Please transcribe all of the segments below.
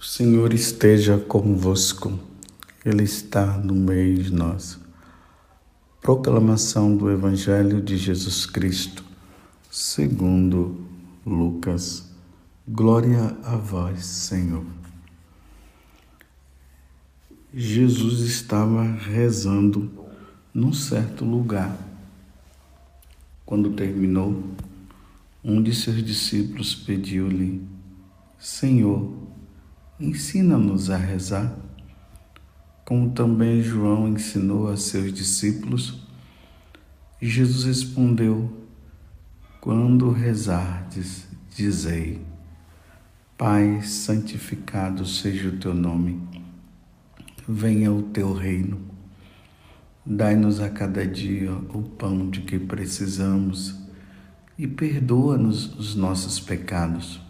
O Senhor esteja convosco, Ele está no meio de nós. Proclamação do Evangelho de Jesus Cristo, segundo Lucas. Glória a vós, Senhor. Jesus estava rezando num certo lugar. Quando terminou, um de seus discípulos pediu-lhe: Senhor, ensina-nos a rezar, como também João ensinou a seus discípulos. Jesus respondeu: Quando rezardes, dizei: Pai, santificado seja o teu nome, venha o teu reino. Dai-nos a cada dia o pão de que precisamos e perdoa-nos os nossos pecados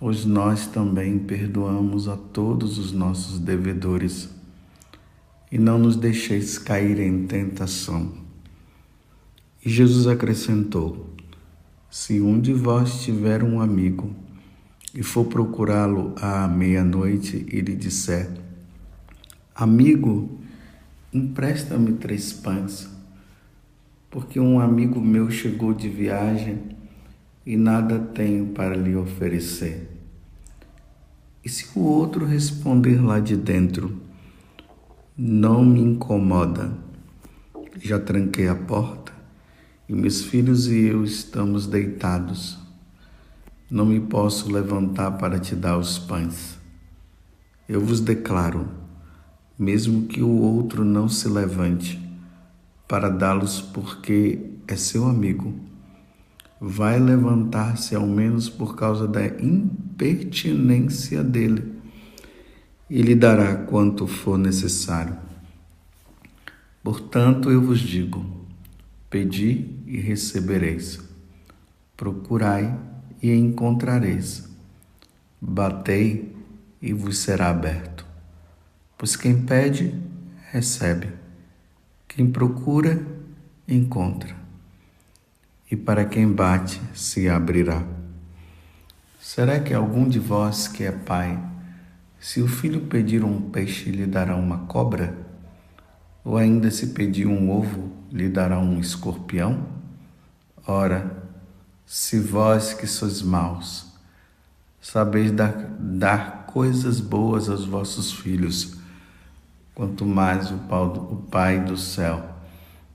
pois nós também perdoamos a todos os nossos devedores. E não nos deixeis cair em tentação. E Jesus acrescentou: Se um de vós tiver um amigo e for procurá-lo à meia-noite e lhe disser: Amigo, empresta-me três pães, porque um amigo meu chegou de viagem e nada tenho para lhe oferecer. E se o outro responder lá de dentro, não me incomoda, já tranquei a porta e meus filhos e eu estamos deitados, não me posso levantar para te dar os pães. Eu vos declaro, mesmo que o outro não se levante para dá-los porque é seu amigo, vai levantar-se ao menos por causa da impertinência dele e lhe dará quanto for necessário. Portanto, eu vos digo: pedi e recebereis, procurai e encontrareis, batei e vos será aberto. Pois quem pede, recebe, quem procura, encontra e para quem bate se abrirá. Será que algum de vós que é pai, se o filho pedir um peixe, lhe dará uma cobra? Ou ainda se pedir um ovo, lhe dará um escorpião? Ora, se vós que sois maus, sabeis dar, dar coisas boas aos vossos filhos, quanto mais o Pai do céu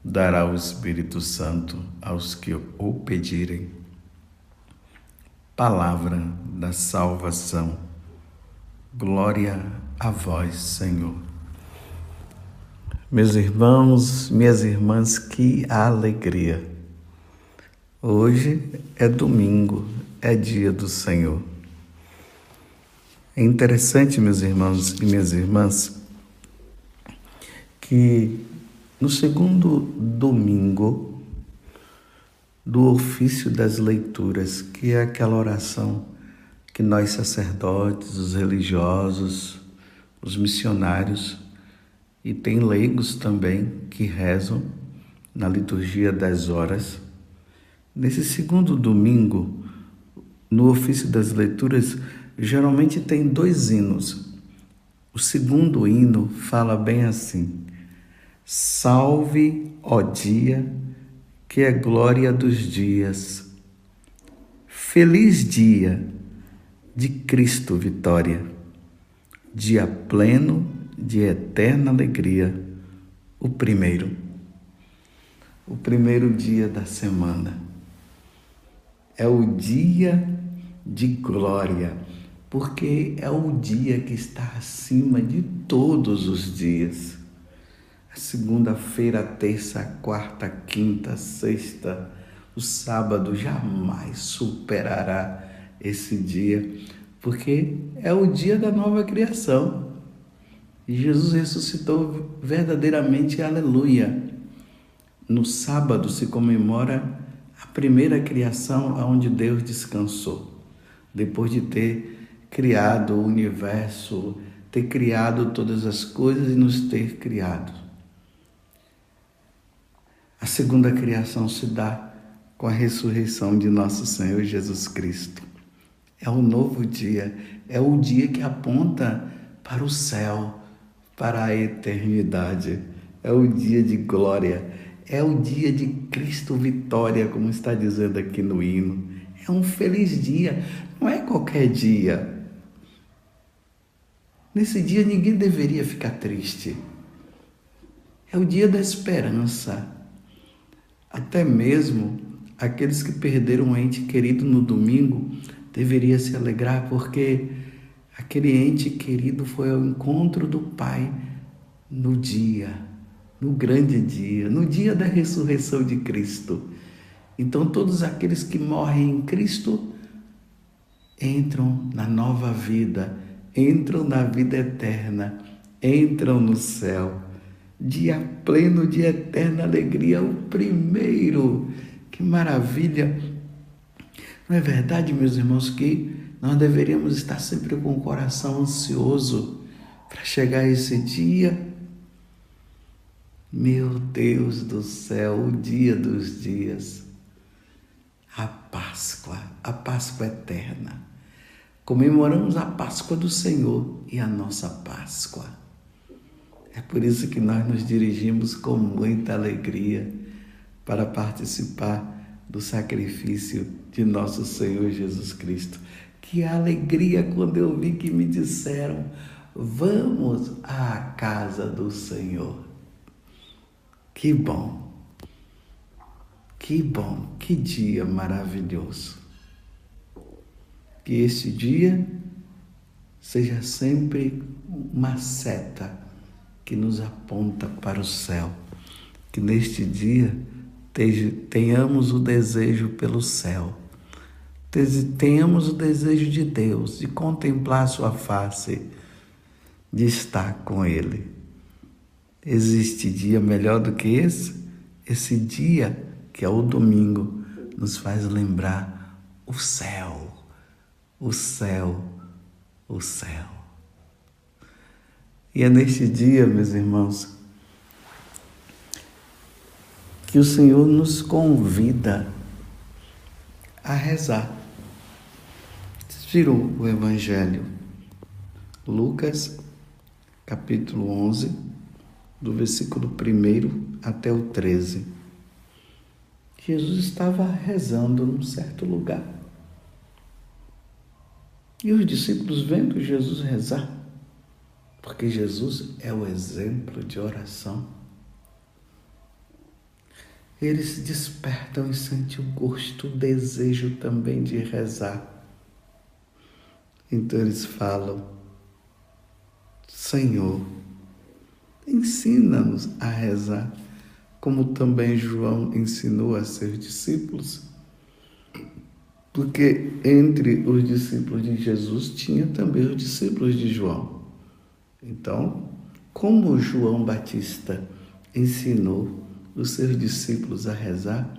dará o Espírito Santo aos que o pedirem. Palavra da salvação. Glória a vós, Senhor. Meus irmãos, minhas irmãs, que alegria! Hoje é domingo, é dia do Senhor. É interessante, meus irmãos e minhas irmãs, que no segundo domingo do ofício das leituras, que é aquela oração que nós sacerdotes, os religiosos, os missionários e tem leigos também que rezam na liturgia das horas. Nesse segundo domingo, no ofício das leituras, geralmente tem dois hinos. O segundo hino fala bem assim: Salve, ó dia, que é glória dos dias. Feliz dia de Cristo vitória, dia pleno de eterna alegria, o primeiro, o primeiro dia da semana. É o dia de glória, porque é o dia que está acima de todos os dias segunda-feira, terça, quarta, quinta, sexta, o sábado jamais superará esse dia, porque é o dia da nova criação. E Jesus ressuscitou verdadeiramente, aleluia. No sábado se comemora a primeira criação onde Deus descansou, depois de ter criado o universo, ter criado todas as coisas e nos ter criado. A segunda criação se dá com a ressurreição de nosso Senhor Jesus Cristo. É um novo dia, é o dia que aponta para o céu, para a eternidade. É o dia de glória, é o dia de Cristo vitória, como está dizendo aqui no hino. É um feliz dia, não é qualquer dia. Nesse dia ninguém deveria ficar triste. É o dia da esperança. Até mesmo aqueles que perderam um ente querido no domingo deveria se alegrar porque aquele ente querido foi ao encontro do Pai no dia, no grande dia, no dia da ressurreição de Cristo. Então todos aqueles que morrem em Cristo entram na nova vida, entram na vida eterna, entram no céu. Dia pleno de eterna alegria, o primeiro. Que maravilha! Não é verdade, meus irmãos, que nós deveríamos estar sempre com o coração ansioso para chegar esse dia? Meu Deus do céu, o dia dos dias a Páscoa, a Páscoa eterna. Comemoramos a Páscoa do Senhor e a nossa Páscoa. É por isso que nós nos dirigimos com muita alegria para participar do sacrifício de nosso Senhor Jesus Cristo. Que alegria quando eu vi que me disseram: vamos à casa do Senhor. Que bom. Que bom, que dia maravilhoso. Que esse dia seja sempre uma seta que nos aponta para o céu. Que neste dia tenhamos o desejo pelo céu. Tenhamos o desejo de Deus, de contemplar Sua face, de estar com Ele. Existe dia melhor do que esse? Esse dia que é o domingo, nos faz lembrar o céu, o céu, o céu. E é neste dia, meus irmãos, que o Senhor nos convida a rezar. Vocês viram o Evangelho? Lucas, capítulo 11, do versículo 1 até o 13. Jesus estava rezando num certo lugar. E os discípulos vendo Jesus rezar, porque Jesus é o exemplo de oração, eles despertam e sentem o gosto, o desejo também de rezar. Então eles falam: Senhor, ensina-nos a rezar como também João ensinou a seus discípulos, porque entre os discípulos de Jesus tinha também os discípulos de João. Então, como João Batista ensinou os seus discípulos a rezar,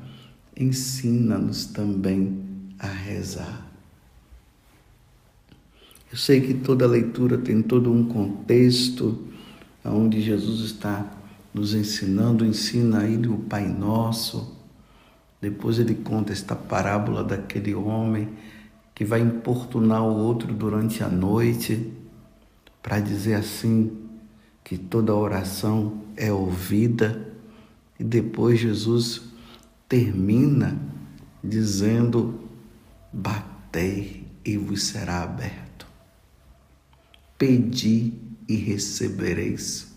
ensina-nos também a rezar. Eu sei que toda leitura tem todo um contexto onde Jesus está nos ensinando, ensina ele o Pai Nosso. Depois ele conta esta parábola daquele homem que vai importunar o outro durante a noite para dizer assim que toda oração é ouvida. E depois Jesus termina dizendo: Batei e vos será aberto. Pedi e recebereis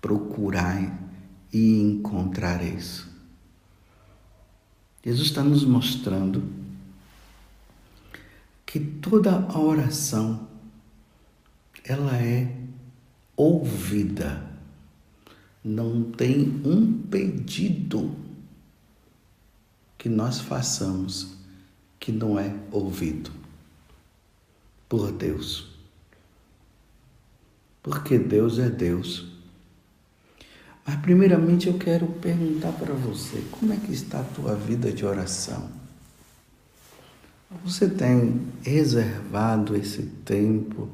procurai e encontrareis. Jesus está nos mostrando que toda a oração ela é ouvida. Não tem um pedido que nós façamos que não é ouvido por Deus. Porque Deus é Deus. Mas primeiramente eu quero perguntar para você, como é que está a tua vida de oração? Você tem reservado esse tempo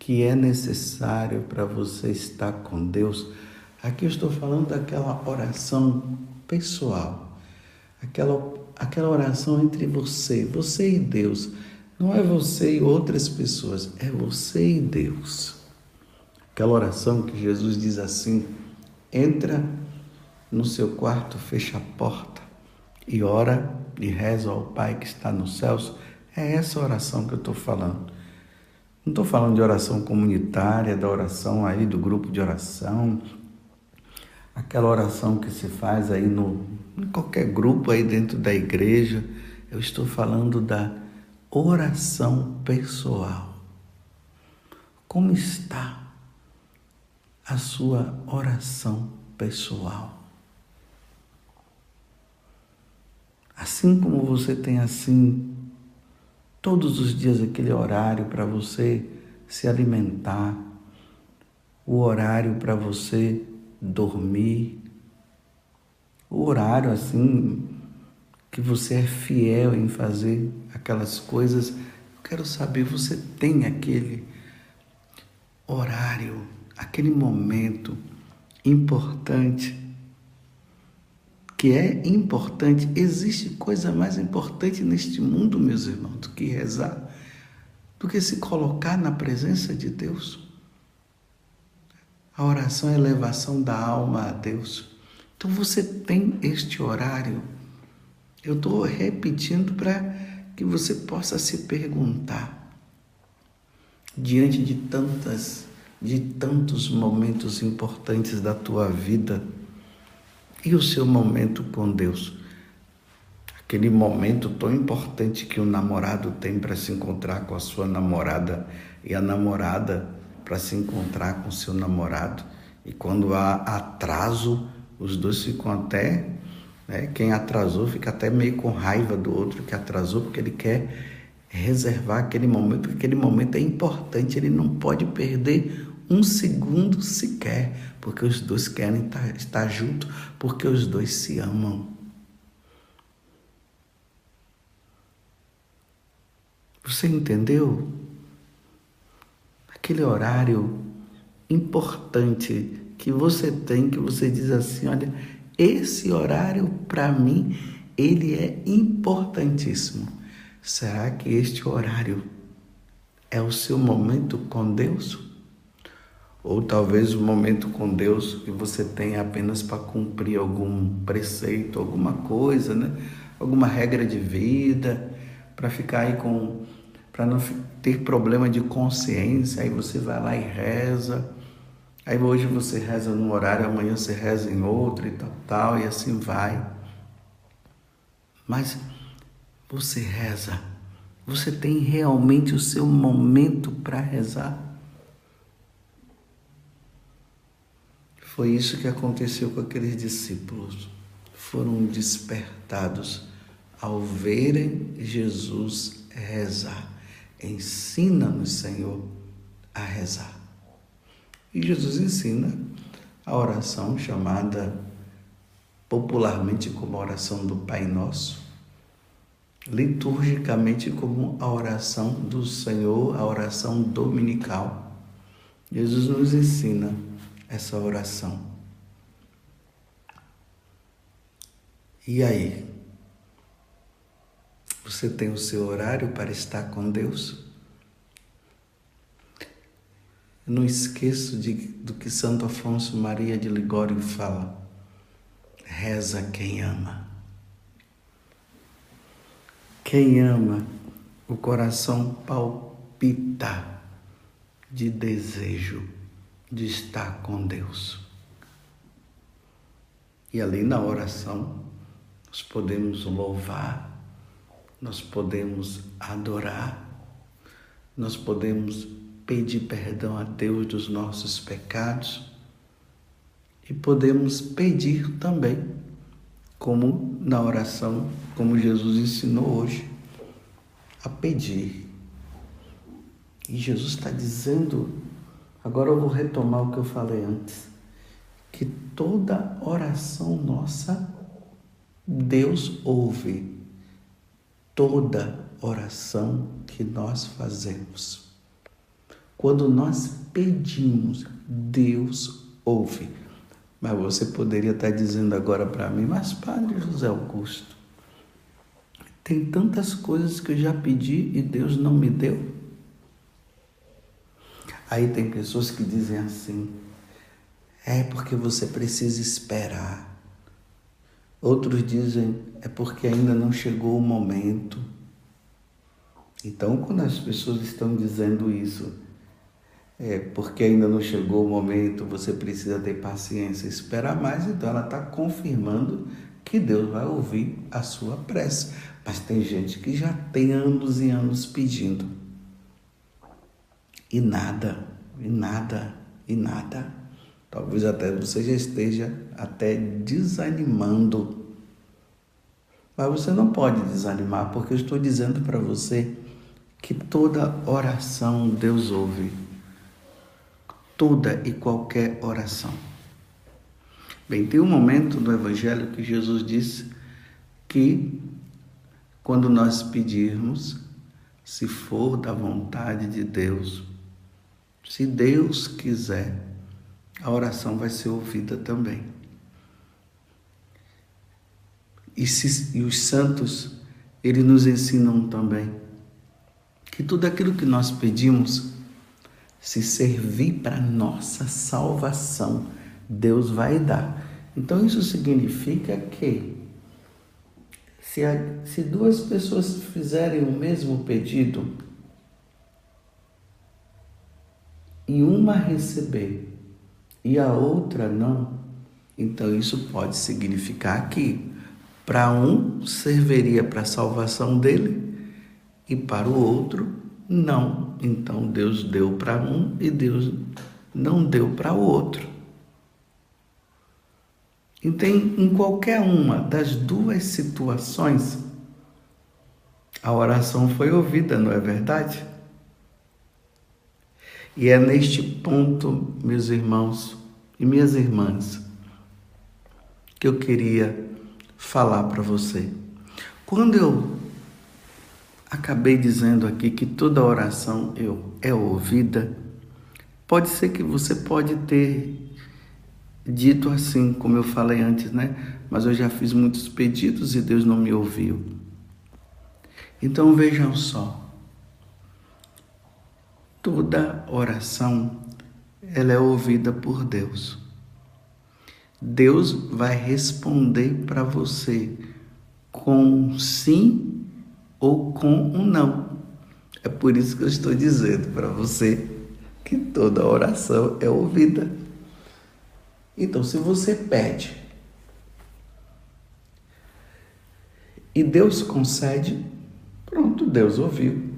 que é necessário para você estar com Deus? Aqui eu estou falando daquela oração pessoal, aquela, aquela oração entre você, você e Deus. Não é você e outras pessoas, é você e Deus. Aquela oração que Jesus diz assim: entra no seu quarto, fecha a porta e ora e reza ao Pai que está nos céus. É essa oração que eu estou falando. Não estou falando de oração comunitária, da oração aí do grupo de oração, aquela oração que se faz aí no, em qualquer grupo aí dentro da igreja. Eu estou falando da oração pessoal. Como está a sua oração pessoal? Assim como você tem assim todos os dias aquele horário para você se alimentar, o horário para você dormir, o horário assim que você é fiel em fazer aquelas coisas. Eu quero saber, você tem aquele horário, aquele momento importante que é importante. Existe coisa mais importante neste mundo, meus irmãos, do que rezar, do que se colocar na presença de Deus. A oração é a elevação da alma a Deus. Então você tem este horário. Eu estou repetindo para que você possa se perguntar diante de tantas, de tantos momentos importantes da tua vida e o seu momento com Deus? Aquele momento tão importante que o namorado tem para se encontrar com a sua namorada e a namorada para se encontrar com seu namorado. E quando há atraso, os dois ficam até. Né, quem atrasou fica até meio com raiva do outro que atrasou, porque ele quer reservar aquele momento, porque aquele momento é importante, ele não pode perder um segundo sequer, porque os dois querem estar, estar juntos, porque os dois se amam. Você entendeu? Aquele horário importante que você tem, que você diz assim: olha, esse horário para mim, ele é importantíssimo. Será que este horário é o seu momento com Deus? Ou talvez o momento com Deus que você tem apenas para cumprir algum preceito, alguma coisa, né? alguma regra de vida, para ficar aí com. para não ter problema de consciência, aí você vai lá e reza. Aí hoje você reza num horário, amanhã você reza em outro e tal, tal, e assim vai. Mas você reza, você tem realmente o seu momento para rezar. Foi isso que aconteceu com aqueles discípulos. Foram despertados ao verem Jesus rezar. Ensina-nos, Senhor, a rezar. E Jesus ensina a oração chamada popularmente como a oração do Pai Nosso, liturgicamente como a oração do Senhor, a oração dominical. Jesus nos ensina essa oração. E aí? Você tem o seu horário para estar com Deus? não esqueço de, do que Santo Afonso Maria de Ligório fala. Reza quem ama. Quem ama, o coração palpita de desejo de estar com Deus. E ali na oração, nós podemos louvar, nós podemos adorar, nós podemos pedir perdão a Deus dos nossos pecados e podemos pedir também, como na oração, como Jesus ensinou hoje, a pedir. E Jesus está dizendo Agora eu vou retomar o que eu falei antes. Que toda oração nossa, Deus ouve. Toda oração que nós fazemos. Quando nós pedimos, Deus ouve. Mas você poderia estar dizendo agora para mim, mas Padre José Augusto, Tem tantas coisas que eu já pedi e Deus não me deu. Aí tem pessoas que dizem assim: é porque você precisa esperar. Outros dizem: é porque ainda não chegou o momento. Então, quando as pessoas estão dizendo isso, é porque ainda não chegou o momento, você precisa ter paciência, esperar mais, então ela está confirmando que Deus vai ouvir a sua prece. Mas tem gente que já tem anos e anos pedindo. E nada, e nada, e nada. Talvez até você já esteja até desanimando. Mas você não pode desanimar, porque eu estou dizendo para você que toda oração Deus ouve. Toda e qualquer oração. Bem, tem um momento no Evangelho que Jesus disse que quando nós pedirmos, se for da vontade de Deus, se Deus quiser, a oração vai ser ouvida também. E, se, e os santos, eles nos ensinam também que tudo aquilo que nós pedimos, se servir para nossa salvação, Deus vai dar. Então isso significa que se, a, se duas pessoas fizerem o mesmo pedido e uma receber e a outra não, então isso pode significar que para um serviria para a salvação dele e para o outro não. Então Deus deu para um e Deus não deu para o outro. Então, em qualquer uma das duas situações, a oração foi ouvida, não é verdade? E é neste ponto, meus irmãos e minhas irmãs, que eu queria falar para você. Quando eu acabei dizendo aqui que toda oração eu, é ouvida, pode ser que você pode ter dito assim, como eu falei antes, né? Mas eu já fiz muitos pedidos e Deus não me ouviu. Então vejam só. Toda oração ela é ouvida por Deus. Deus vai responder para você com sim ou com um não. É por isso que eu estou dizendo para você que toda oração é ouvida. Então, se você pede e Deus concede, pronto, Deus ouviu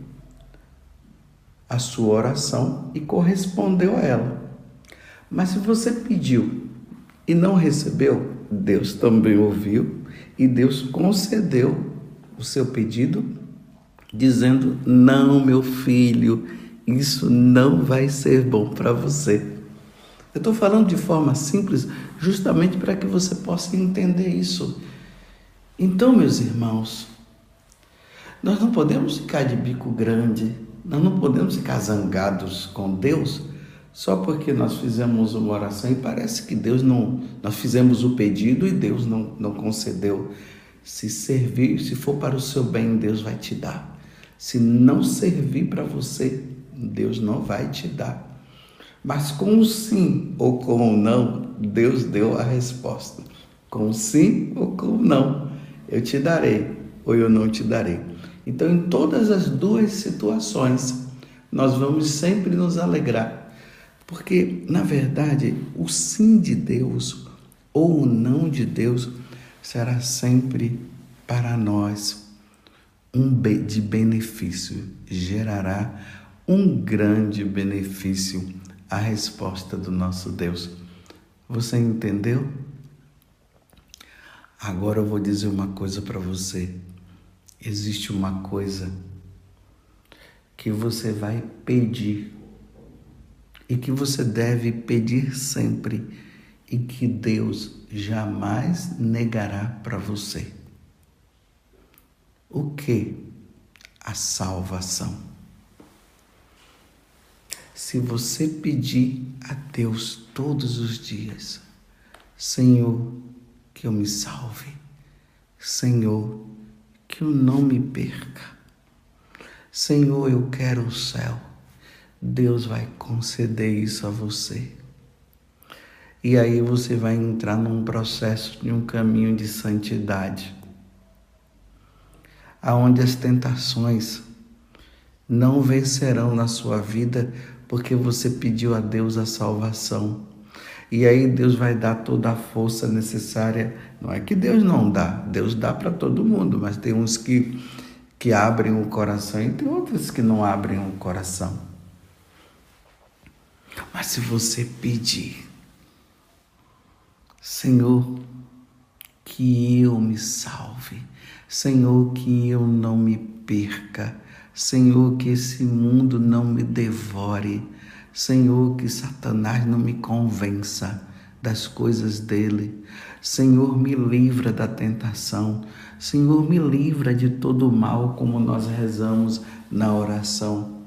a sua oração e correspondeu a ela. Mas se você pediu e não recebeu, Deus também ouviu e Deus concedeu o seu pedido, dizendo: Não, meu filho, isso não vai ser bom para você. Eu estou falando de forma simples, justamente para que você possa entender isso. Então, meus irmãos, nós não podemos ficar de bico grande, nós não podemos ficar zangados com Deus só porque nós fizemos uma oração e parece que Deus não. Nós fizemos o pedido e Deus não, não concedeu. Se servir, se for para o seu bem, Deus vai te dar. Se não servir para você, Deus não vai te dar. Mas com o sim ou com o não, Deus deu a resposta. Com o sim ou com o não, eu te darei ou eu não te darei. Então, em todas as duas situações, nós vamos sempre nos alegrar, porque, na verdade, o sim de Deus ou o não de Deus será sempre para nós um de benefício, gerará um grande benefício a resposta do nosso Deus. Você entendeu? Agora eu vou dizer uma coisa para você. Existe uma coisa que você vai pedir e que você deve pedir sempre e que Deus jamais negará para você. O que? A salvação. Se você pedir a Deus todos os dias, Senhor, que eu me salve, Senhor, que eu não me perca. Senhor, eu quero o céu. Deus vai conceder isso a você. E aí você vai entrar num processo de um caminho de santidade, aonde as tentações não vencerão na sua vida porque você pediu a Deus a salvação. E aí Deus vai dar toda a força necessária. Não é que Deus não dá, Deus dá para todo mundo, mas tem uns que, que abrem o coração e tem outros que não abrem o coração. Mas se você pedir, Senhor, que eu me salve, Senhor, que eu não me perca, Senhor, que esse mundo não me devore, Senhor, que Satanás não me convença das coisas dele. Senhor, me livra da tentação. Senhor, me livra de todo o mal, como nós rezamos na oração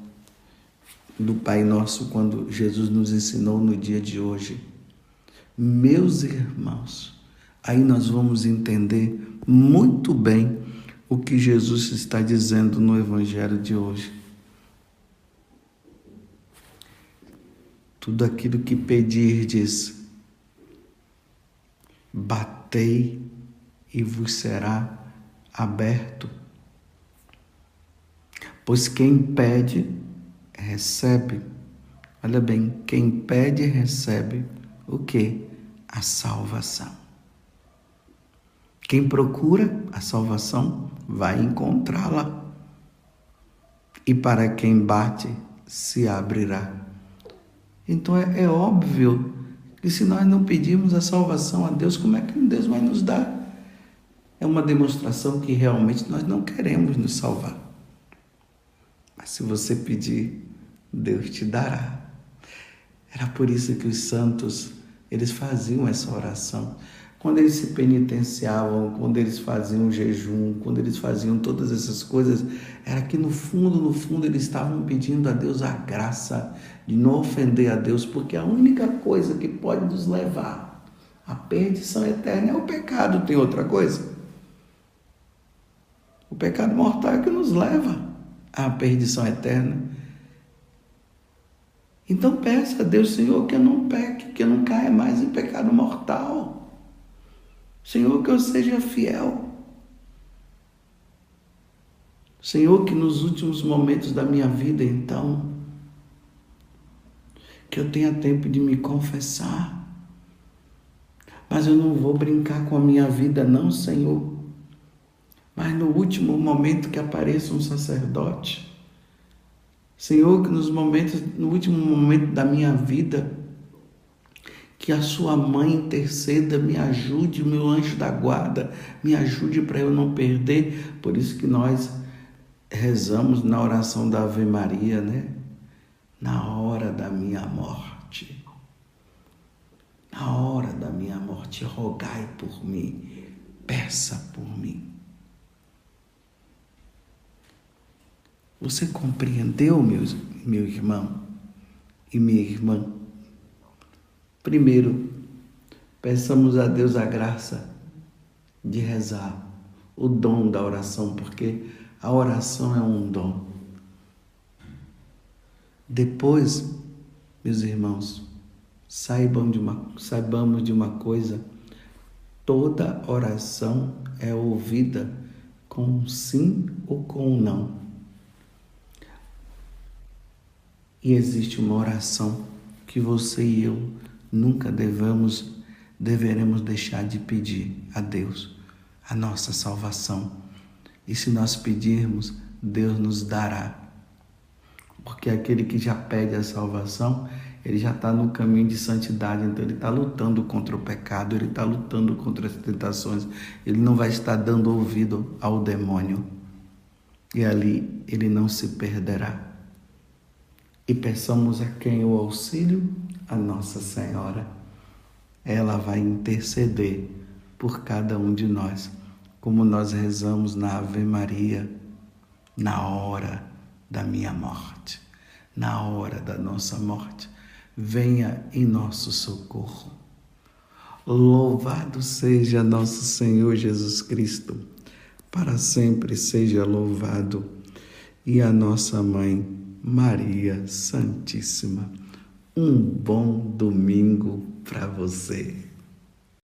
do Pai Nosso, quando Jesus nos ensinou no dia de hoje. Meus irmãos, aí nós vamos entender muito bem o que Jesus está dizendo no Evangelho de hoje. Tudo aquilo que pedirdes, batei e vos será aberto. Pois quem pede, recebe. Olha bem, quem pede, recebe o que? A salvação. Quem procura a salvação vai encontrá-la. E para quem bate, se abrirá. Então é, é, óbvio que se nós não pedirmos a salvação a Deus, como é que Deus vai nos dar? É uma demonstração que realmente nós não queremos nos salvar. Mas se você pedir, Deus te dará. Era por isso que os santos, eles faziam essa oração. Quando eles se penitenciavam, quando eles faziam jejum, quando eles faziam todas essas coisas, era que no fundo, no fundo, eles estavam pedindo a Deus a graça de não ofender a Deus, porque a única coisa que pode nos levar à perdição eterna é o pecado, tem outra coisa? O pecado mortal é que nos leva à perdição eterna. Então peça a Deus, Senhor, que eu não peque, que eu não caia mais em pecado mortal. Senhor, que eu seja fiel. Senhor, que nos últimos momentos da minha vida, então, que eu tenha tempo de me confessar. Mas eu não vou brincar com a minha vida, não, Senhor. Mas no último momento que apareça um sacerdote, Senhor, que nos momentos, no último momento da minha vida, que a sua mãe interceda, me ajude, meu anjo da guarda, me ajude para eu não perder. Por isso que nós rezamos na oração da Ave Maria, né? Na hora da minha morte. Na hora da minha morte, rogai por mim, peça por mim. Você compreendeu, meus, meu irmão e minha irmã? Primeiro, peçamos a Deus a graça de rezar, o dom da oração, porque a oração é um dom. Depois, meus irmãos, saibam de uma, saibamos de uma coisa: toda oração é ouvida com sim ou com não. E existe uma oração que você e eu nunca devemos, deveremos deixar de pedir a Deus a nossa salvação. E se nós pedirmos, Deus nos dará. Porque aquele que já pede a salvação, ele já está no caminho de santidade, então ele está lutando contra o pecado, ele está lutando contra as tentações, ele não vai estar dando ouvido ao demônio. E ali ele não se perderá e peçamos a quem o auxílio? A Nossa Senhora. Ela vai interceder por cada um de nós, como nós rezamos na Ave Maria, na hora da minha morte, na hora da nossa morte. Venha em nosso socorro. Louvado seja nosso Senhor Jesus Cristo para sempre seja louvado. E a nossa mãe, Maria Santíssima. Um bom domingo para você.